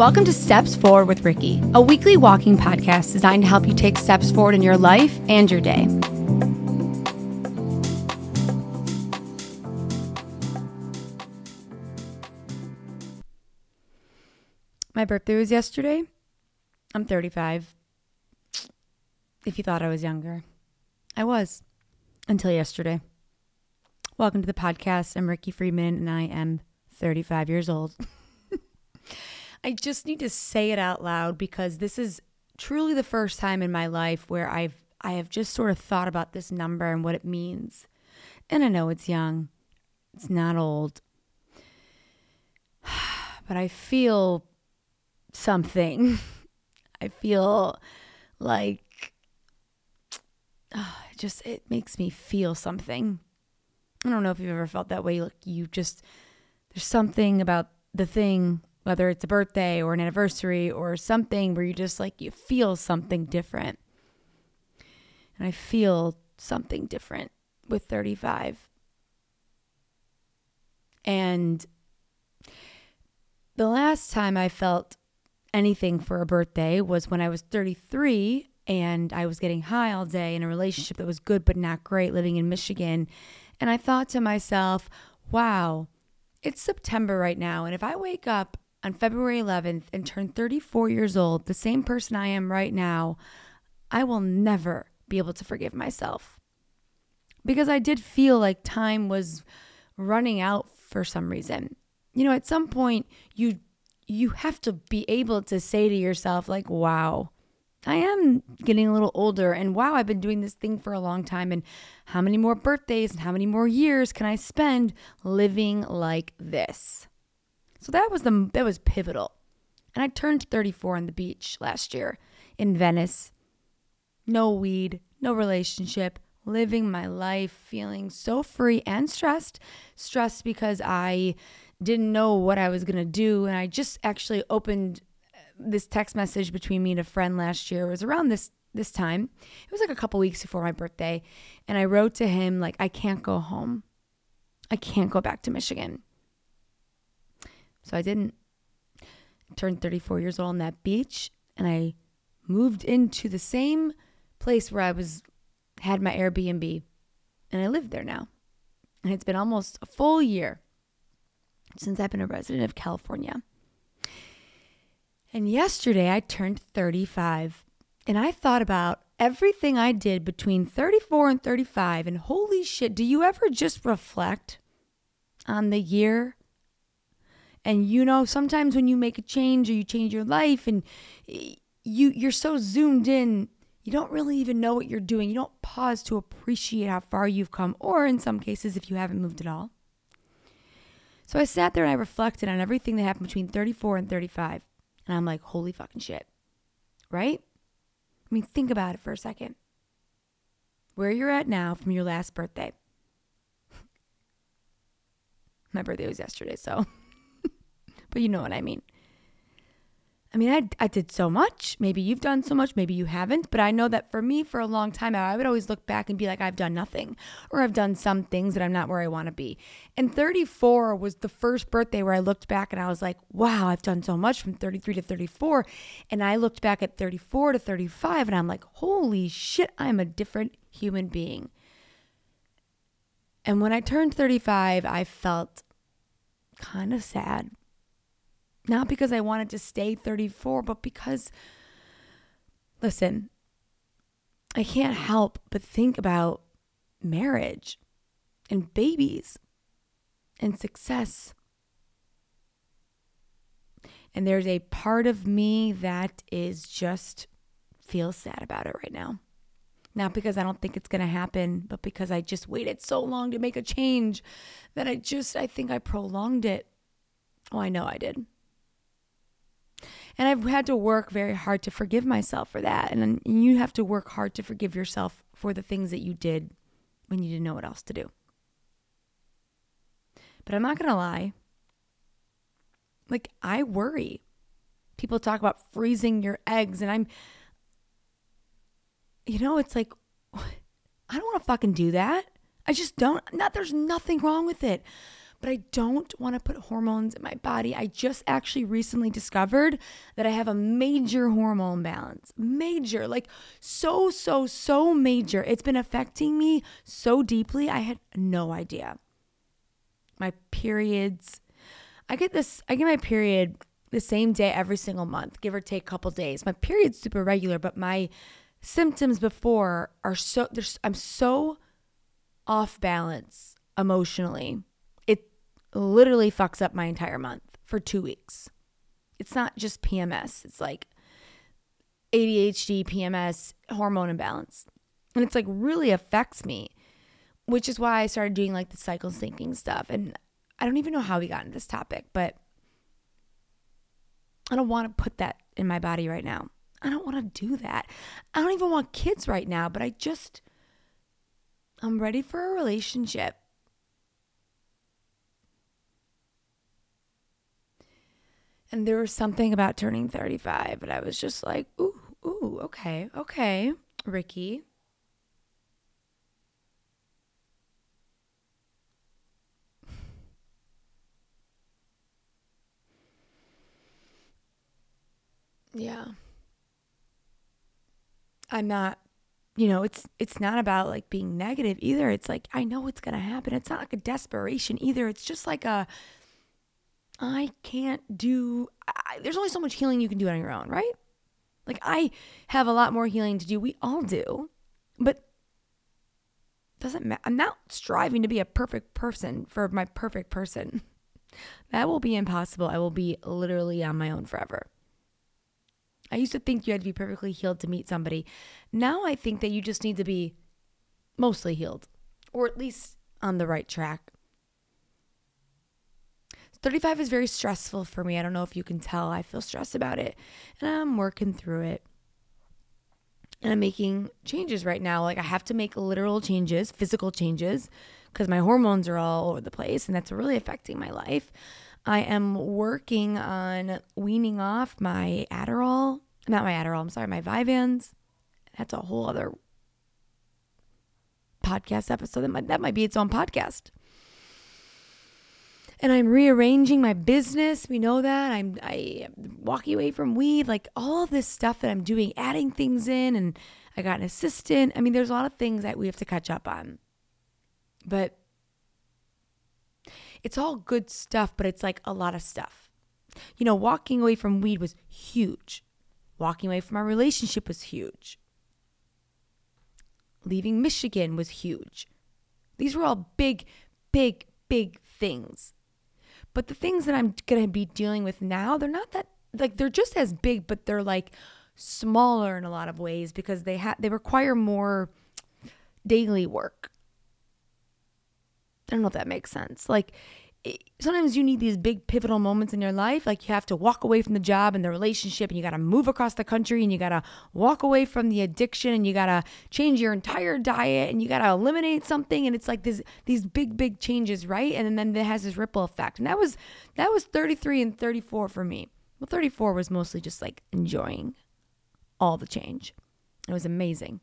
Welcome to Steps Forward with Ricky, a weekly walking podcast designed to help you take steps forward in your life and your day. My birthday was yesterday. I'm 35. If you thought I was younger, I was until yesterday. Welcome to the podcast. I'm Ricky Friedman and I am 35 years old. I just need to say it out loud because this is truly the first time in my life where I've I have just sort of thought about this number and what it means. And I know it's young. It's not old. But I feel something. I feel like oh, it just it makes me feel something. I don't know if you've ever felt that way. Like you just there's something about the thing, whether it's a birthday or an anniversary or something where you just like you feel something different. And I feel something different with 35. And the last time I felt anything for a birthday was when I was 33 and I was getting high all day in a relationship that was good but not great living in Michigan. And I thought to myself, wow, it's September right now. And if I wake up on February 11th and turn 34 years old, the same person I am right now, I will never be able to forgive myself. Because I did feel like time was running out for some reason you know, at some point you you have to be able to say to yourself like, "Wow, I am getting a little older and wow, I've been doing this thing for a long time and how many more birthdays and how many more years can I spend living like this?" So that was the that was pivotal. And I turned 34 on the beach last year in Venice. No weed, no relationship, living my life feeling so free and stressed. Stressed because I didn't know what I was going to do. And I just actually opened uh, this text message between me and a friend last year. It was around this this time. It was like a couple weeks before my birthday. And I wrote to him like I can't go home. I can't go back to Michigan. So I didn't. turn 34 years old on that beach and I moved into the same place where I was had my Airbnb and I live there now. And it's been almost a full year since I've been a resident of California. And yesterday I turned 35 and I thought about everything I did between 34 and 35 and holy shit, do you ever just reflect on the year? And you know, sometimes when you make a change or you change your life and you you're so zoomed in, you don't really even know what you're doing. You don't pause to appreciate how far you've come or in some cases if you haven't moved at all. So I sat there and I reflected on everything that happened between 34 and 35. And I'm like, holy fucking shit. Right? I mean, think about it for a second. Where you're at now from your last birthday. My birthday was yesterday, so. But you know what I mean. I mean, I, I did so much. Maybe you've done so much, maybe you haven't. But I know that for me, for a long time, I would always look back and be like, I've done nothing, or I've done some things that I'm not where I want to be. And 34 was the first birthday where I looked back and I was like, wow, I've done so much from 33 to 34. And I looked back at 34 to 35 and I'm like, holy shit, I'm a different human being. And when I turned 35, I felt kind of sad not because I wanted to stay 34, but because, listen, I can't help but think about marriage and babies and success. And there's a part of me that is just feels sad about it right now. Not because I don't think it's going to happen, but because I just waited so long to make a change that I just, I think I prolonged it. Oh, I know I did. And I've had to work very hard to forgive myself for that. And, and you have to work hard to forgive yourself for the things that you did when you didn't know what else to do. But I'm not going to lie. Like, I worry. People talk about freezing your eggs, and I'm, you know, it's like, I don't want to fucking do that. I just don't. Not, there's nothing wrong with it. But I don't want to put hormones in my body. I just actually recently discovered that I have a major hormone balance. Major, like so, so, so major. It's been affecting me so deeply. I had no idea. My periods, I get this, I get my period the same day every single month, give or take a couple days. My period's super regular, but my symptoms before are so I'm so off balance emotionally. It literally fucks up my entire month for 2 weeks. It's not just PMS. It's like ADHD, PMS, hormone imbalance. And it's like really affects me, which is why I started doing like the cycle syncing stuff. And I don't even know how we got into this topic, but I don't want to put that in my body right now. I don't want to do that. I don't even want kids right now, but I just, I'm ready for a relationship. And there was something about turning 35, but I was just like, ooh, ooh, okay, okay, Ricky. Yeah. I'm not you know, it's it's not about like being negative either. It's like I know it's going to happen. It's not like a desperation either. It's just like a I can't do I, there's only so much healing you can do on your own, right? Like I have a lot more healing to do. We all do. But doesn't matter. I'm not striving to be a perfect person for my perfect person. That will be impossible. I will be literally on my own forever. I used to think you had to be perfectly healed to meet somebody. Now I think that you just need to be mostly healed or at least on the right track. 35 is very stressful for me. I don't know if you can tell. I feel stressed about it and I'm working through it. And I'm making changes right now. Like I have to make literal changes, physical changes, because my hormones are all over the place and that's really affecting my life. I am working on weaning off my Adderall. Not my Adderall, I'm sorry, my Vyvanse. That's a whole other podcast episode. That might, that might be its own podcast. And I'm rearranging my business. We know that. I'm I walking away from weed, like all this stuff that I'm doing, adding things in, and I got an assistant. I mean, there's a lot of things that we have to catch up on. But it's all good stuff, but it's like a lot of stuff. You know, walking away from weed was huge. Walking away from our relationship was huge. Leaving Michigan was huge. These were all big, big, big things. But the things that I'm going to be dealing with now, they're not that like they're just as big, but they're like smaller in a lot of ways because they have they require more daily work. I don't know if that makes sense. Like sometimes you need these big pivotal moments in your life. Like you have to walk away from the job and the relationship, and you got to move across the country, and you got to walk away from the addiction, and you got to change your entire diet, and you got to eliminate something. And it's like this these big big changes, right? And then it has this ripple effect. And that was that was 33 and 34 for me. Well, 34 was mostly just like enjoying all the change. It was amazing.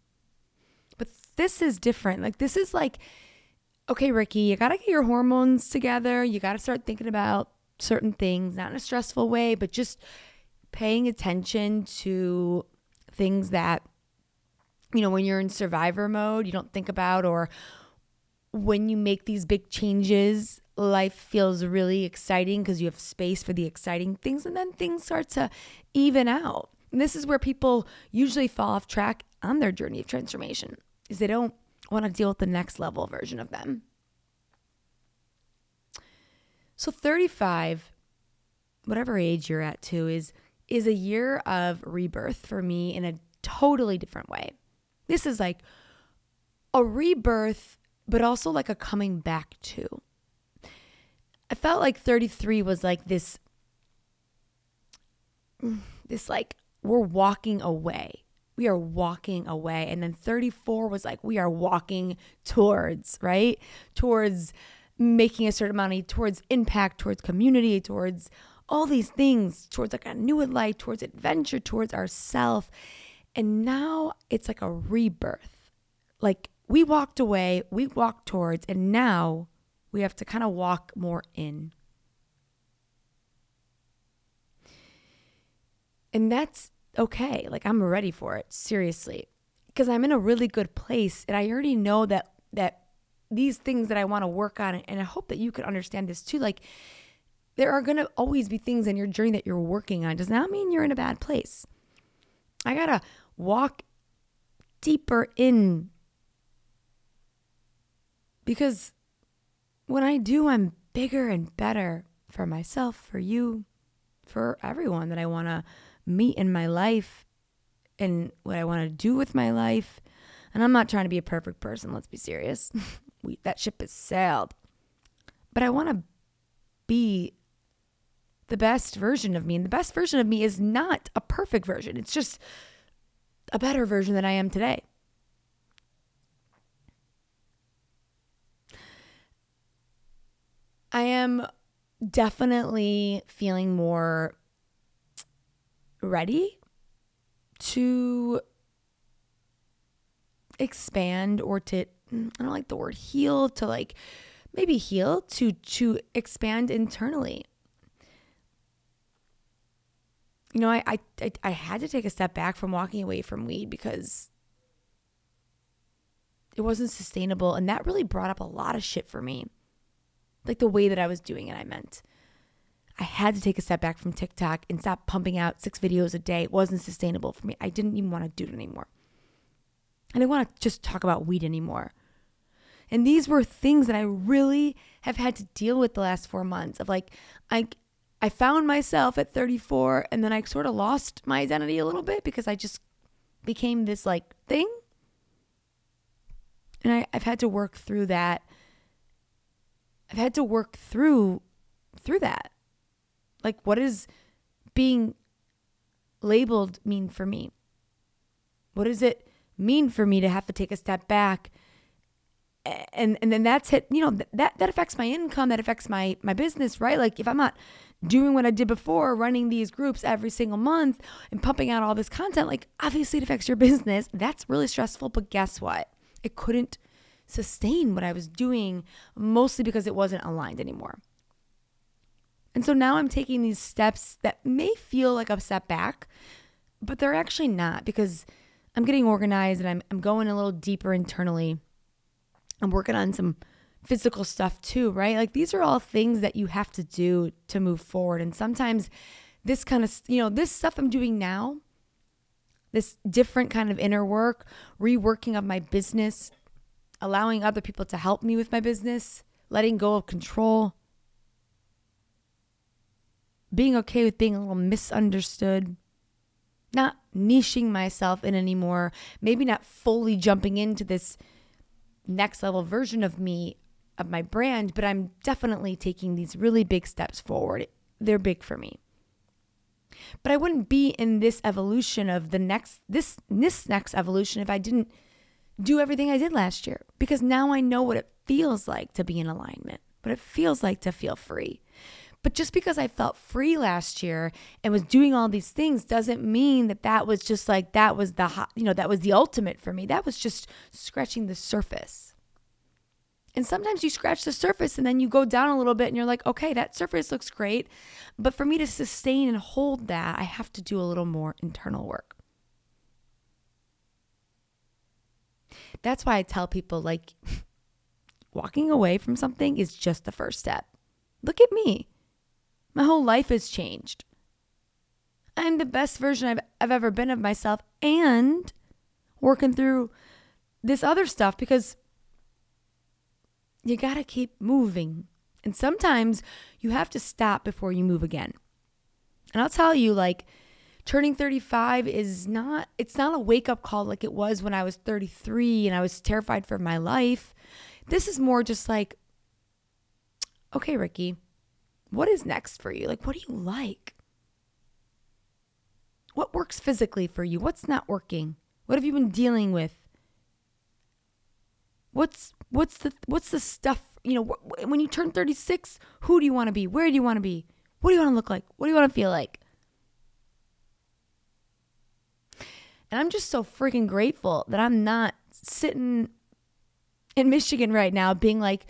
But this is different. Like this is like okay, Ricky, you got to get your hormones together. You got to start thinking about certain things, not in a stressful way, but just paying attention to things that, you know, when you're in survivor mode, you don't think about, or when you make these big changes, life feels really exciting because you have space for the exciting things, and then things start to even out. And this is where people usually fall off track on their journey of transformation, is they don't want to deal with the next level version of them. So 35, whatever age you're at too, is is a year of rebirth for me in a totally different way. This is like a rebirth, but also like a coming back to. I felt like 33 was like this this like we're walking away we are walking away. And then 34 was like, we are walking towards, right? Towards making a certain money, towards impact, towards community, towards all these things, towards like a new life, towards adventure, towards ourself. And now it's like a rebirth. Like we walked away, we walked towards, and now We have to kind of walk more in. And that's okay. Like I'm ready for it, seriously. Because I'm in a really good place and I already know that that these things that I want to work on and I hope that you could understand this too. Like there are going to always be things in your journey that you're working on. Does not mean you're in a bad place. I got to walk deeper in because when I do, I'm bigger and better for myself, for you, for everyone that I want to meet in my life and what I want to do with my life. And I'm not trying to be a perfect person, let's be serious. we, that ship has sailed. But I want to be the best version of me. And the best version of me is not a perfect version, it's just a better version than I am today. I am definitely feeling more ready to expand or to I don't like the word heal to like maybe heal to to expand internally you know, I, I I had to take a step back from walking away from weed because it wasn't sustainable, and that really brought up a lot of shit for me, like the way that I was doing it. I meant I had to take a step back from TikTok and stop pumping out six videos a day. It wasn't sustainable for me. I didn't even want to do it anymore. I didn't want to just talk about weed anymore. And these were things that I really have had to deal with the last four months of like, I I found myself at 34 and then I sort of lost my identity a little bit because I just became this like thing. And I, I've had to work through that. I've had to work through through that. Like what does being labeled mean for me? What does it mean for me to have to take a step back? And and then that's hit you know that that affects my income that affects my my business right? Like if i'm not doing what i did before running these groups every single month and pumping out all this content like obviously it affects your business. That's really stressful but guess what? It couldn't sustain what i was doing mostly because it wasn't aligned anymore and so now i'm taking these steps that may feel like a step back but they're actually not because i'm getting organized and i'm, I'm going a little deeper internally I'm working on some physical stuff too, right? Like these are all things that you have to do to move forward. And sometimes this kind of, you know, this stuff I'm doing now, this different kind of inner work, reworking of my business, allowing other people to help me with my business, letting go of control, being okay with being a little misunderstood, not niching myself in anymore, maybe not fully jumping into this next level version of me, of my brand, but I'm definitely taking these really big steps forward. They're big for me. But I wouldn't be in this evolution of the next this this next evolution if I didn't do everything I did last year because now I know what it feels like to be in alignment, what it feels like to feel free. But just because I felt free last year and was doing all these things doesn't mean that that was just like that was the you know that was the ultimate for me. That was just scratching the surface. And sometimes you scratch the surface and then you go down a little bit and you're like, okay, that surface looks great. But for me to sustain and hold that, I have to do a little more internal work. That's why I tell people like walking away from something is just the first step. Look at me. My whole life has changed. I'm the best version I've, I've ever been of myself and working through this other stuff because you got to keep moving. And sometimes you have to stop before you move again. And I'll tell you, like, turning 35 is not, it's not a wake up call like it was when I was 33 and I was terrified for my life. This is more just like, okay, Ricky, what is next for you? Like, what do you like? What works physically for you? What's not working? What have you been dealing with? What's what's the what's the stuff, you know, wh- when you turn 36, who do you want to be? Where do you want to be? What do you want to look like? What do you want to feel like? And I'm just so freaking grateful that I'm not sitting in Michigan right now being like,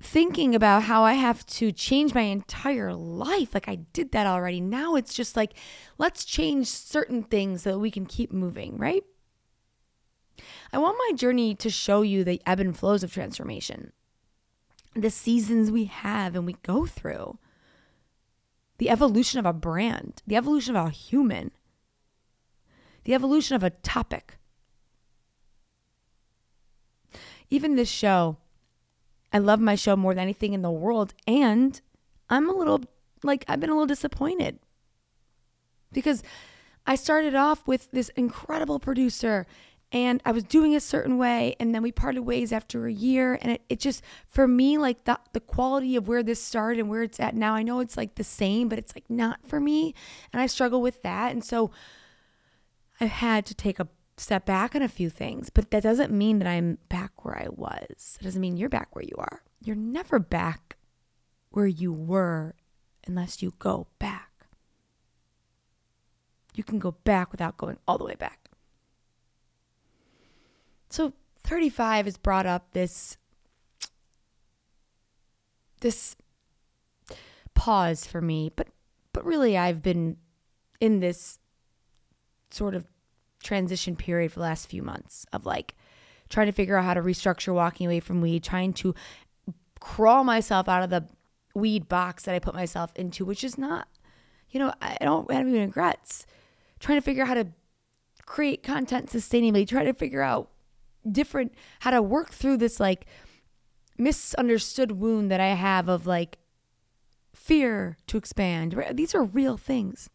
thinking about how I have to change my entire life. Like I did that already. Now it's just like, let's change certain things so that we can keep moving, right? I want my journey to show you the ebb and flows of transformation, the seasons we have and we go through, the evolution of a brand, the evolution of a human, the evolution of a topic. Even this show, I love my show more than anything in the world. And I'm a little, like, I've been a little disappointed because I started off with this incredible producer and I was doing a certain way and then we parted ways after a year and it, it just for me like the the quality of where this started and where it's at now I know it's like the same but it's like not for me and I struggle with that and so I've had to take a step back on a few things but that doesn't mean that I'm back where I was. It doesn't mean you're back where you are. You're never back where you were unless you go back. You can go back without going all the way back. So 35 has brought up this this pause for me, but but really I've been in this sort of transition period for the last few months of like trying to figure out how to restructure walking away from weed, trying to crawl myself out of the weed box that I put myself into, which is not, you know, I don't have any regrets. Trying to figure out how to create content sustainably, trying to figure out different how to work through this like misunderstood wound that I have of like fear to expand. These are real things.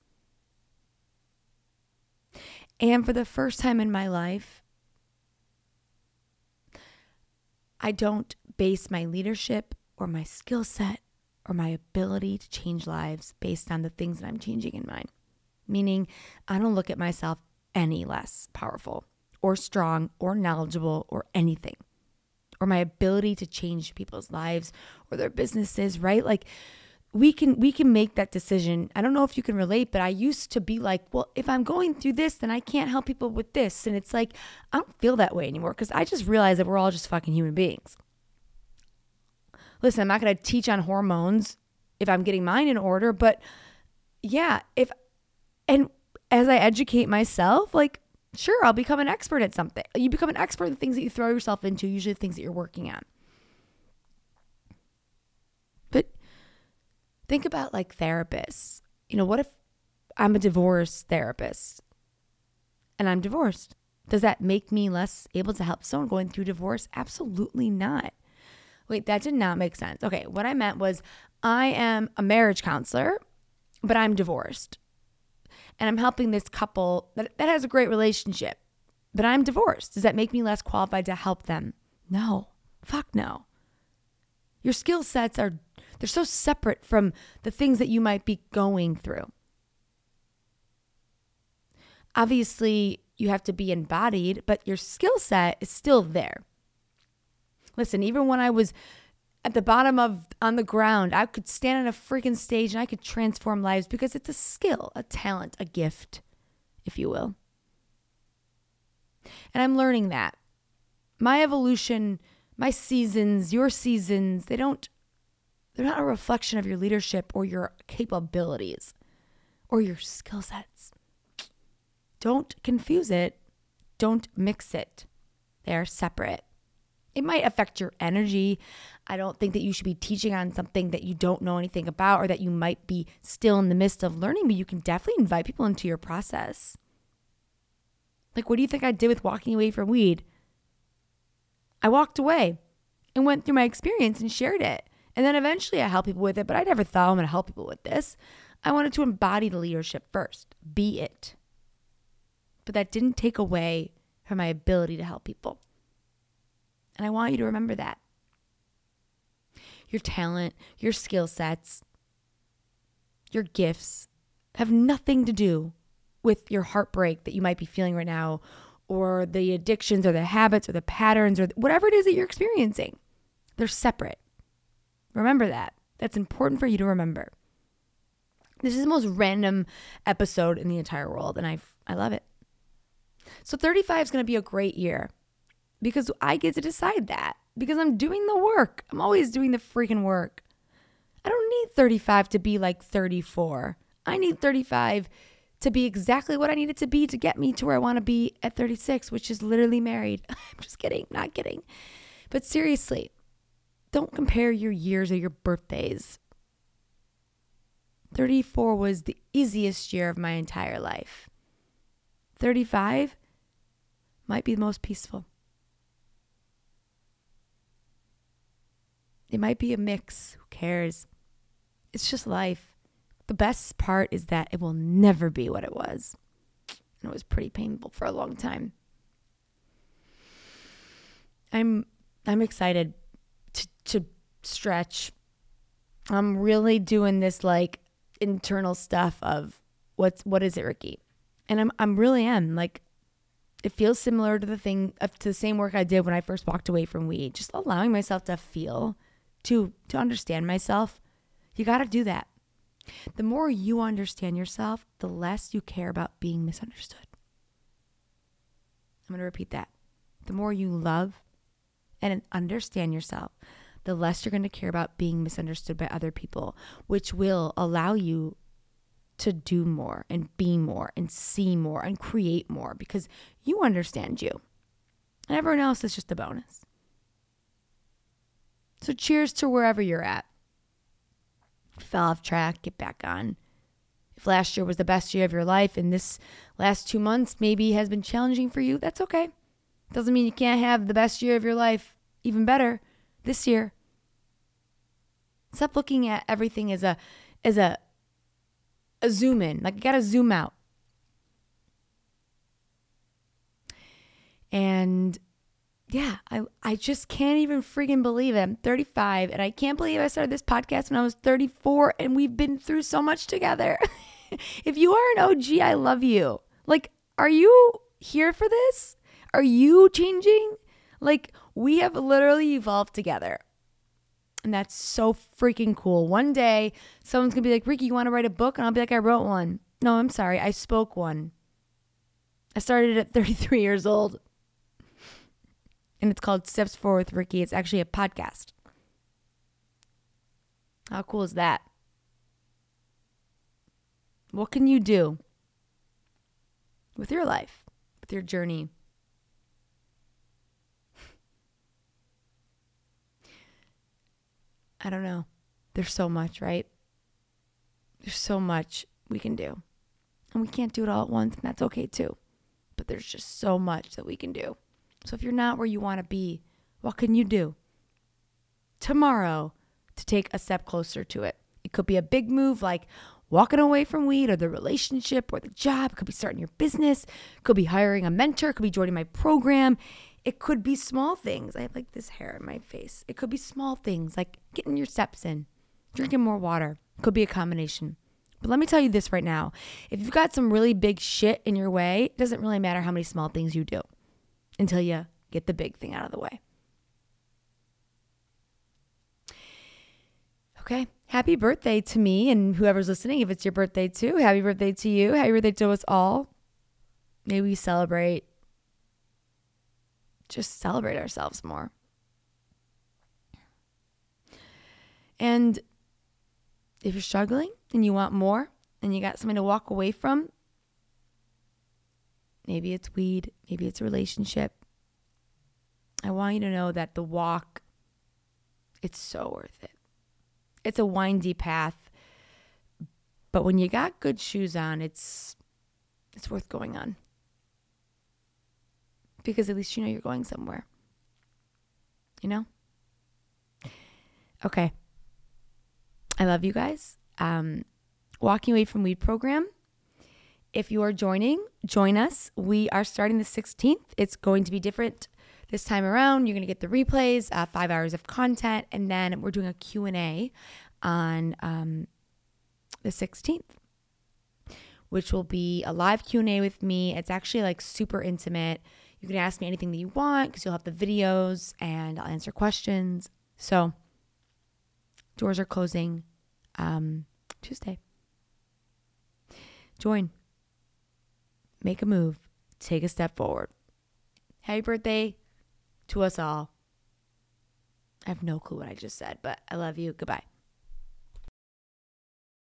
And for the first time in my life, I don't base my leadership or my skill set or my ability to change lives based on the things that I'm changing in mine. Meaning, I don't look at myself any less powerful or strong or knowledgeable or anything, or my ability to change people's lives or their businesses, right? Like, we can we can make that decision. I don't know if you can relate, but I used to be like, well, if I'm going through this, then I can't help people with this. And it's like I don't feel that way anymore because I just realize that we're all just fucking human beings. Listen, I'm not going to teach on hormones if I'm getting mine in order, but yeah, if and as I educate myself, like Sure, I'll become an expert at something. You become an expert in things that you throw yourself into, usually the things that you're working on. But think about like therapists. You know, what if I'm a divorce therapist and I'm divorced? Does that make me less able to help someone going through divorce? Absolutely not. Wait, that did not make sense. Okay, what I meant was I am a marriage counselor, but I'm divorced and I'm helping this couple that, that has a great relationship, but I'm divorced. Does that make me less qualified to help them? No. Fuck no. Your skill sets are they're so separate from the things that you might be going through. Obviously, you have to be embodied, but your skill set is still there. Listen, even when I was at the bottom of on the ground. I could stand on a freaking stage and I could transform lives because it's a skill, a talent, a gift, if you will. And I'm learning that. My evolution, my seasons, your seasons, they don't they're not a reflection of your leadership or your capabilities or your skill sets. Don't confuse it. Don't mix it. They're separate. It might affect your energy. I don't think that you should be teaching on something that you don't know anything about or that you might be still in the midst of learning, but you can definitely invite people into your process. Like, what do you think I did with walking away from weed? I walked away and went through my experience and shared it. And then eventually I helped people with it, but I never thought I'm going to help people with this. I wanted to embody the leadership first, be it. But that didn't take away from my ability to help people. And I want you to remember that. Your talent, your skill sets, your gifts have nothing to do with your heartbreak that you might be feeling right now, or the addictions, or the habits, or the patterns, or whatever it is that you're experiencing. They're separate. Remember that. That's important for you to remember. This is the most random episode in the entire world, and I, I love it. So 35 is going to be a great year because I get to decide that. because I'm doing the work. I'm always doing the freaking work. I don't need 35 to be like 34. I need 35 to be exactly what I need it to be to get me to where I want to be at 36, which is literally married. I'm just kidding, not kidding. But seriously, don't compare your years or your birthdays. 34 was the easiest year of my entire life. 35 might be the most peaceful. It might be a mix. Who cares? It's just life. The best part is that it will never be what it was. And it was pretty painful for a long time. I'm I'm excited to to stretch. I'm really doing this like internal stuff of what's what is it, Ricky? And I'm I'm really am like it feels similar to the thing uh, to the same work I did when I first walked away from weed. Just allowing myself to feel, to to understand myself. You got to do that. The more you understand yourself, the less you care about being misunderstood. I'm going to repeat that. The more you love and understand yourself, the less you're going to care about being misunderstood by other people, which will allow you to do more and be more and see more and create more because you understand you. And everyone else is just a bonus. So, cheers to wherever you're at. Fell off track, get back on. If last year was the best year of your life and this last two months maybe has been challenging for you, that's okay. Doesn't mean you can't have the best year of your life even better this year. Stop looking at everything as a as a a zoom in. Like you gotta zoom out. And yeah, I I just can't even freaking believe it. I'm 35 and I can't believe I started this podcast when I was 34 and we've been through so much together. if you are an OG, I love you. Like, are you here for this? Are you changing? Like, we have literally evolved together. And that's so freaking cool. One day, someone's to be like, Ricky, you want to write a book? And I'll be like, I wrote one. No, I'm sorry. I spoke one. I started at 33 years old. And it's called Steps Forward with Ricky. It's actually a podcast. How cool is that? What can you do with your life, with your journey? I don't know. There's so much, right? There's so much we can do. And we can't do it all at once, and that's okay too. But there's just so much that we can do. So if you're not where you want to be, what can you do tomorrow to take a step closer to it? It could be a big move like walking away from weed or the relationship or the job. It could be starting your business. It could be hiring a mentor. It could be joining my program. It could be small things. I have like this hair in my face. It could be small things like getting your steps in, drinking more water. Could be a combination. But let me tell you this right now. If you've got some really big shit in your way, it doesn't really matter how many small things you do until you get the big thing out of the way. Okay. Happy birthday to me and whoever's listening. If it's your birthday too, happy birthday to you. Happy birthday to us all. May we celebrate just celebrate ourselves more. And if you're struggling and you want more and you got something to walk away from, maybe it's weed, maybe it's a relationship. I want you to know that the walk, it's so worth it. It's a windy path, but when you got good shoes on, it's it's worth going on because at least you know you're going somewhere. You know? Okay. I love you guys. Um, Walking Away from Weed program. If you are joining, join us. We are starting the 16th. It's going to be different this time around. You're going to get the replays, uh, five hours of content, and then we're doing a Q&A on um, the 16th which will be a live Q&A with me. It's actually like super intimate. You can ask me anything that you want because you'll have the videos and I'll answer questions. So, doors are closing um, Tuesday. Join, make a move, take a step forward. Happy birthday to us all. I have no clue what I just said, but I love you. Goodbye.